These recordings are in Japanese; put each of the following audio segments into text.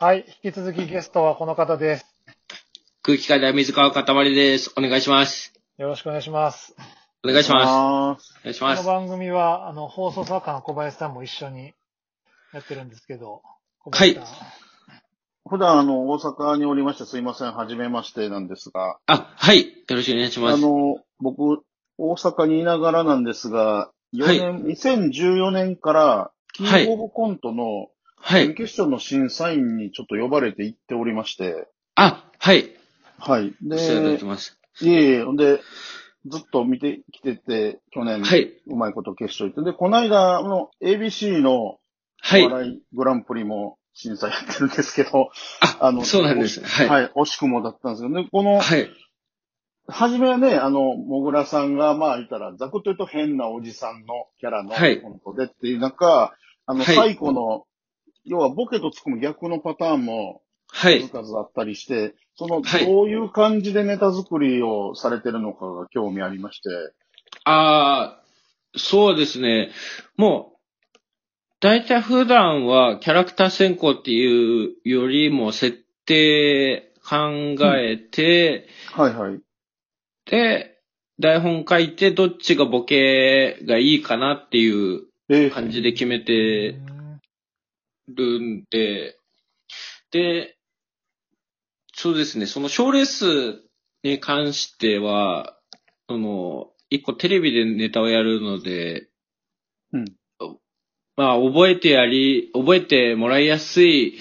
はい。引き続きゲストはこの方です。空気階段水川かたまりです。お願いします。よろしくお願いします。お願いします。お願いします。の番組は、あの、放送作家の小林さんも一緒にやってるんですけど、小林さん。普段、あの、大阪におりましてすいません、はじめましてなんですが、あ、はい。よろしくお願いします。あの、僕、大阪にいながらなんですが、4年、2014年から、キングオブコントのはい。準決勝の審査員にちょっと呼ばれて行っておりまして、あ、はい。はい。でて、ます。いえいえ、ほんで、ずっと見てきてて、去年、はい。うまいこと決勝行って、で、この間、あの、ABC のおはい。笑いグランプリも審査やってるんですけど、あ、あのそうなんです。はい。はい、惜しくもだったんですけど、で、この、はい。はじめはね、あの、もぐらさんが、まあ言ったら、ざくっと言うと変なおじさんのキャラのはいコントでっていう中、あの、はい最古の、要はボケとツッコミ逆のパターンもはい。数々あったりして、その、はいどういう感じでネタ作りをされてるのかが興味ありまして、あーそうですね。もう、大体普段はキャラクター選考っていうよりも設定考えて、はいはい。で、台本書いてどっちがボケがいいかなっていうえー感じで決めてるんで、で、そうですね、その賞レースに関しては、その、一個テレビでネタをやるので、うんまあ、覚えてやり、覚えてもらいやすい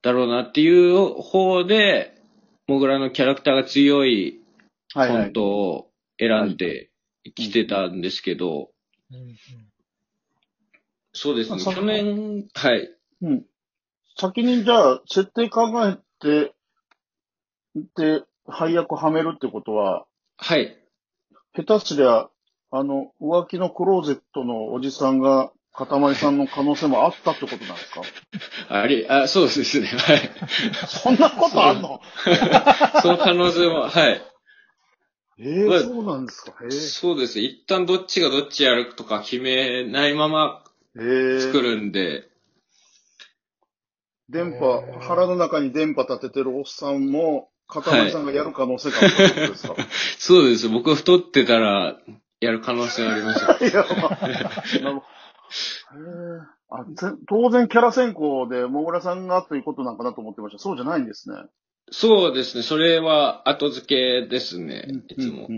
だろうなっていう方で、モグラのキャラクターが強いコンはいはい。トを選んできてたんですけど、そうですね、去年、はい。うん。先にじゃあ、設定考えて、で、配役はめるってことは、はい。下手すりゃ、あの、浮気のクローゼットのおじさんが、かたまりさんの可能性もあったってことなんですか？あり、あ、そうですね、はい。そんなことあんの？その 可能性も、はい。まあええそうなんですか？えそうですね。一旦どっちがどっちやるとか決めないまま作るんで、電波、腹の中に電波立ててるおっさんも、かたまりさんがやる可能性があるってことですか、そうです。僕太ってたらやる可能性がありますよ。い、や、まあ、当然キャラ選考で、もぐらさんがということなんかなと思ってました。そうじゃないんですね。そうですね。それは後付けですね。いつも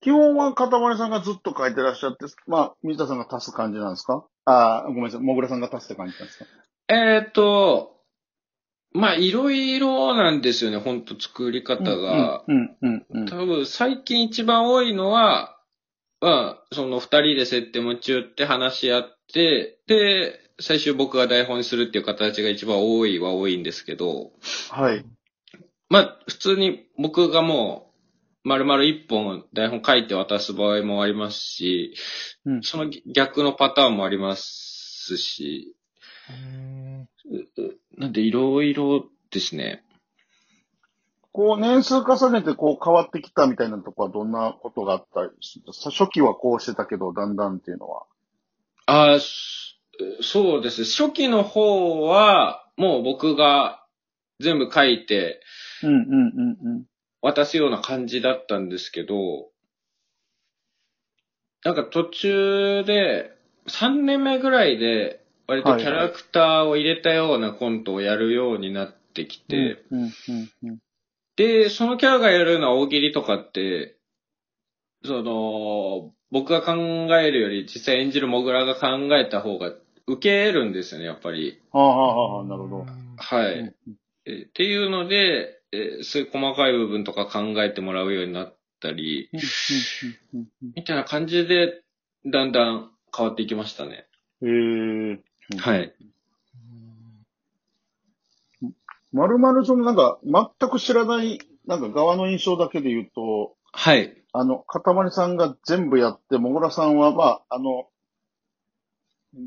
基本はかたまりさんがずっと書いてらっしゃって、まあ、水田さんが足す感じなんですか？ああ、ごめんなさい。もぐらさんが足すって感じなんですか？えっ、と、まあ、いろいろなんですよね。ほんと作り方が。うん、うん、うん。多分最近一番多いのは、まあ、その二人で設定持ち寄って話し合って、で、最終僕が台本にするっていう形が一番多いは多いんですけど、はい。まあ、普通に僕がもう、丸々一本台本書いて渡す場合もありますし、うんその逆のパターンもありますし、うんなんでいろいろですね。こう、年数重ねてこう変わってきたみたいなとこはどんなことがあったりする？初期はこうしてたけど、だんだんっていうのは。ああ、そそうですね。初期の方は、もう僕が全部書いてうん、うん、うん、うん。渡すような感じだったんですけど、なんか途中で、3年目ぐらいで、割とキャラクターを入れたようなコントをやるようになってきて。で、そのキャラがやるような大喜利とかって、その、僕が考えるより実際演じるモグラが考えた方が受けるんですよね、やっぱり。ああ、ああ、なるほど。はい。うんえっていうので、えーそういう細かい部分とか考えてもらうようになったり、みたいな感じで、だんだん変わっていきましたね。うん。はい。まるまるそのなんか、全く知らない、なんか側の印象だけで言うと、はい。あの、かたまりさんが全部やって、もぐらさんは、まあ、あの、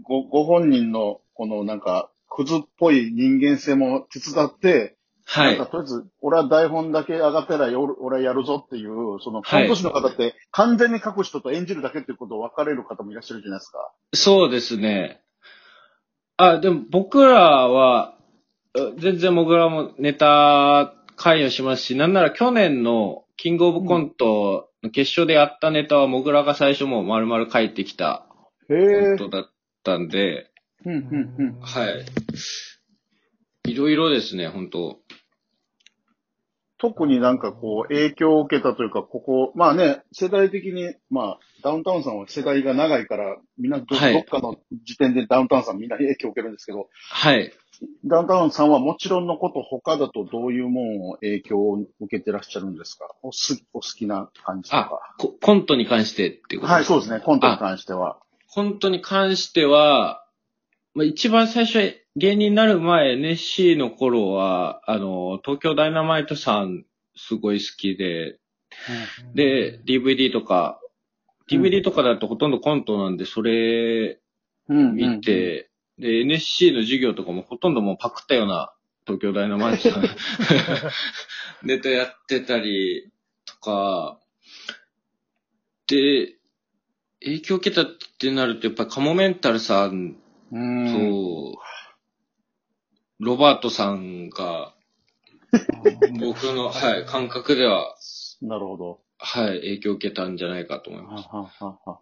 ご、ご本人の、このなんか、クズっぽい人間性も手伝って、はいなんか。とりあえず、俺は台本だけ上がってら、俺俺はやるぞっていう、その、はいコント師の方って、完全に書く人と演じるだけっていうことを分かれる方もいらっしゃるじゃないですか。そうですね。あ、でも僕らは、全然僕らもネタ関与しますし、なんなら去年のキングオブコントの決勝でやったネタは、モグラが最初もう丸々書いてきたコントだったんで、うん、うん、うん。はい。いろいろですね、本当特になんかこう、影響を受けたというか、ここ、まあね、世代的に、まあ、ダウンタウンさんは世代が長いから、みんなど,、っかの時点でダウンタウンさんみんな影響を受けるんですけど、はい。ダウンタウンさんはもちろんのこと、他だとどういうもんを影響を受けてらっしゃるんですか？お好きお好きな感じとあか。、ココントに関してっていうことはい、そうですね。コントに関しては。コントに関しては、まあ、一番最初、芸人になる前、NSC の頃は、あの、東京ダイナマイトさん、すごい好きで、で、DVD とか、DVD とかだとほとんどコントなんで、それうん、見て、で、NSC の授業とかもほとんどもうパクったような東京ダイナマイトさん、ネタやってたりとか、で、影響を受けたってなると、やっぱりカモメンタルさんうん。と、うん。ロバートさんが、僕の、はい、感覚では、なるほど。はい、影響を受けたんじゃないかと思いはます。ははは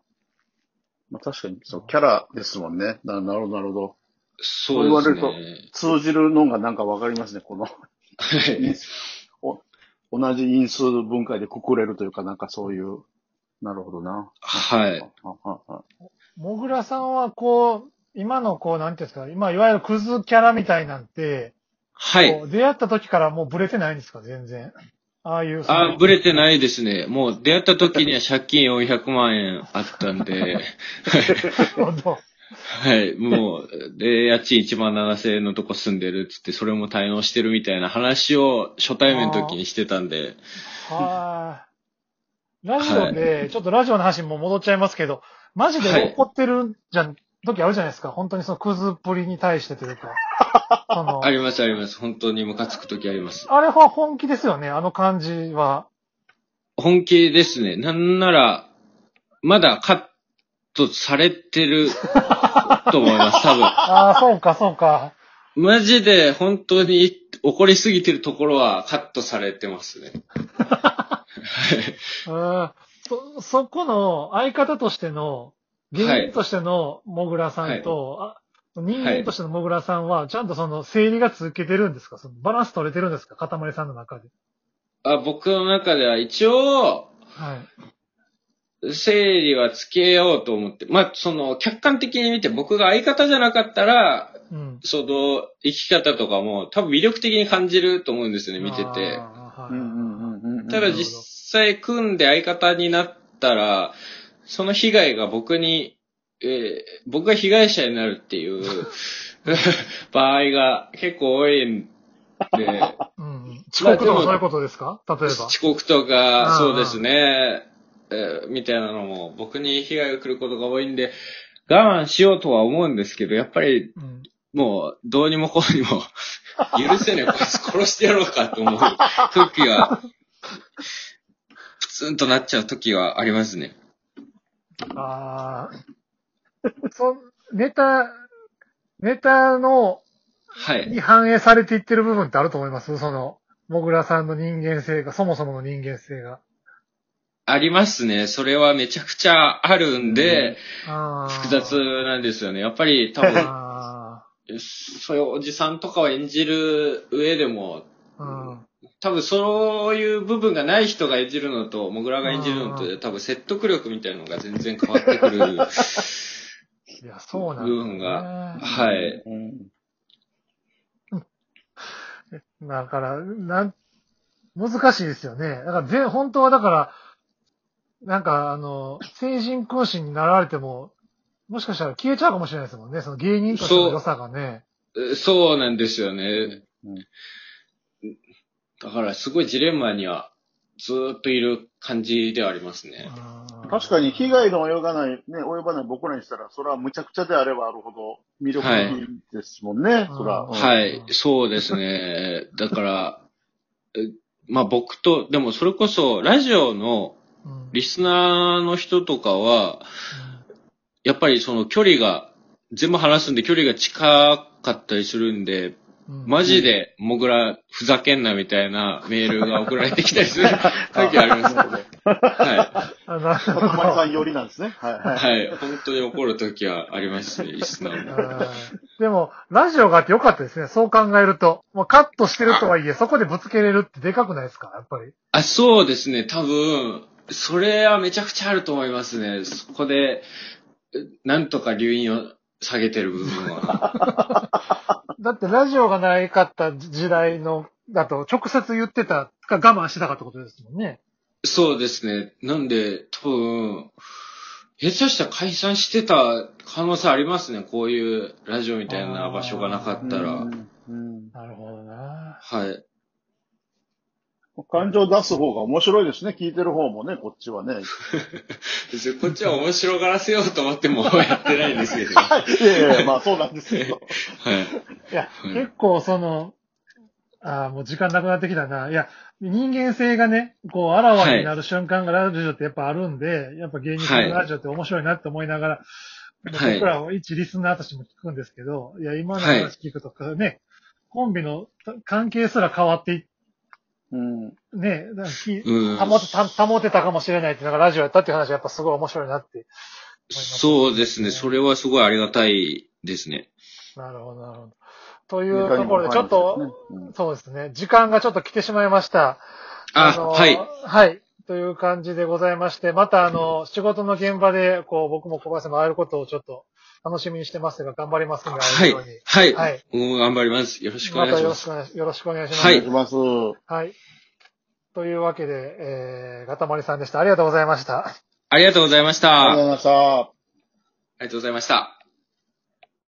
まあ確かに、そう、キャラですもんね。ななるほど、なるほど。そうですそう言わね。通じるのがなんかわかりますね、この。はい。お同じ因数分解でくくれるというか、なんかそういう。なるほどな。はい。はははもぐらさんはこう、今のこう、なんていうんですか、今いわゆるクズキャラみたいなんて、はい。こう出会った時からもうブレてないんですか、全然。ああいう。あ、ブレてないですね。もう出会った時には借金400万円あったんで、なるほど。はい、もう、で、家賃1万7000円のとこ住んでるっつって、それも滞納してるみたいな話を初対面の時にしてたんで、はい。ラジオで、ちょっとラジオの話にも戻っちゃいますけど、マジで怒ってるじゃん、時あるじゃないですか。本当にそのクズっぷりに対してというか。そのありますあります。本当にムカつく時あります。あれは本気ですよね、あの感じは。本気ですね。なんなら、まだカットされてる と思います、多分。ああ、そうか、そうか。マジで本当に怒りすぎてるところはカットされてますね。うんそ、そこの相方としての、芸人としてのもぐらさんと、あ人間としてのもぐらさんは、ちゃんとその整理が続けてるんですか？そのバランス取れてるんですか？かたまりさんの中で。あ僕の中では一応、はい。整理はつけようと思って、まあ、その、客観的に見て僕が相方じゃなかったら、うん。その、生き方とかも多分魅力的に感じると思うんですよね、見てて。あーはいうんうんうんうん。ただ実際組んで相方になったら、その被害が僕に、えー僕が被害者になるっていう 場合が結構多いんで、うん。遅刻とかそういうことですか？例えば。遅刻とか、そうですね、えーみたいなのも僕に被害が来ることが多いんで、我慢しようとは思うんですけど、やっぱりうん。もうどうにもこうにも許せねえ、こいつ殺してやろうかと思う時は、プ ツンとなっちゃう時はありますね。ああ。そ、ネタ、ネタの、はい。に反映されていってる部分ってあると思います？その、もぐらさんの人間性が、そもそもの人間性が。ありますね。それはめちゃくちゃあるんで、あー複雑なんですよね。やっぱり多分、あそういうおじさんとかを演じる上でも、ーうん。多分そういう部分がない人が演じるのと、モグラが演じるのとうで、多分説得力みたいなのが全然変わってくる。いや、そうなんね。部分がはい。うんだから、なん、難しいですよね。だから、ぜ、本当はだから、なんか、あの、成人君子になられても、もしかしたら消えちゃうかもしれないですもんね。その芸人としての良さがね。そうなんですよね。うんだからすごいジレンマにはずーっといる感じではありますね。うん確かに被害の及ばない、ね、及ばない僕らにしたら、それは無茶苦茶であればあるほど魅力的ですもんね、そら。うんはい、そうですね。だから、えまあ僕と、でもそれこそラジオのうんリスナーの人とかは、やっぱりその距離が、全部話すんで距離が近かったりするんで、うんマジで、もぐら、ふざけんなみたいなメールが送られてきたりする 時ありますけど。はあなるほたまりさど。ん寄りなんですね。はいい。はい。はい。本当に怒る時はありますね、リスナーも。はいでも、ラジオがあってよかったですね。そう考えると。もうカットしてるとはいえ、そこでぶつけれるってでかくないですかやっぱり。あ、そうですね。多分、それはめちゃくちゃあると思いますね。そこで、なんとか留飲を下げてる部分は。だってラジオがないかった時代の、だと直接言ってたか我慢してたかってことですもんね。そうですね。なんで、多分、下手したら解散してた可能性ありますね。こういうラジオみたいな場所がなかったら。うんうんなるほどな。はい。感情出す方が面白いですね。聞いてる方もね、こっちはね。こっちは面白がらせようと思っても やってないんですけど。いやいやまあそうなんですけど。はい。いや、うん結構その、ああ、もう時間なくなってきたな。いや、人間性がね、こう、あらわになる瞬間がラジオってやっぱあるんで、やっぱ芸人さんのラジオって面白いなって思いながら、はい僕らは一リスナーとしても聞くんですけど、いや、今の話聞くとかね、コンビの関係すら変わっていうん。ね、なんかきうん保てた保てたかもしれないって、なんかラジオやったっていう話はやっぱすごい面白いなって。そうですね。それはすごいありがたいですね。なるほど、なるほど。というところで、ちょっと、うんそうですね。時間がちょっと来てしまいました。あ、のはい。はい。という感じでございまして、またあの、仕事の現場で、こう、僕も小林さんも会えることをちょっと楽しみにしてますが、頑張りますので、はい。はい。はいもう頑張ります。よろしくおま願いします。たよろしくお願いしよろしくお願いします。はい。はい。というわけで、えー、ガタマリさんでした。ありがとうございました。ありがとうございました。あありがとうございました。りがとうございました。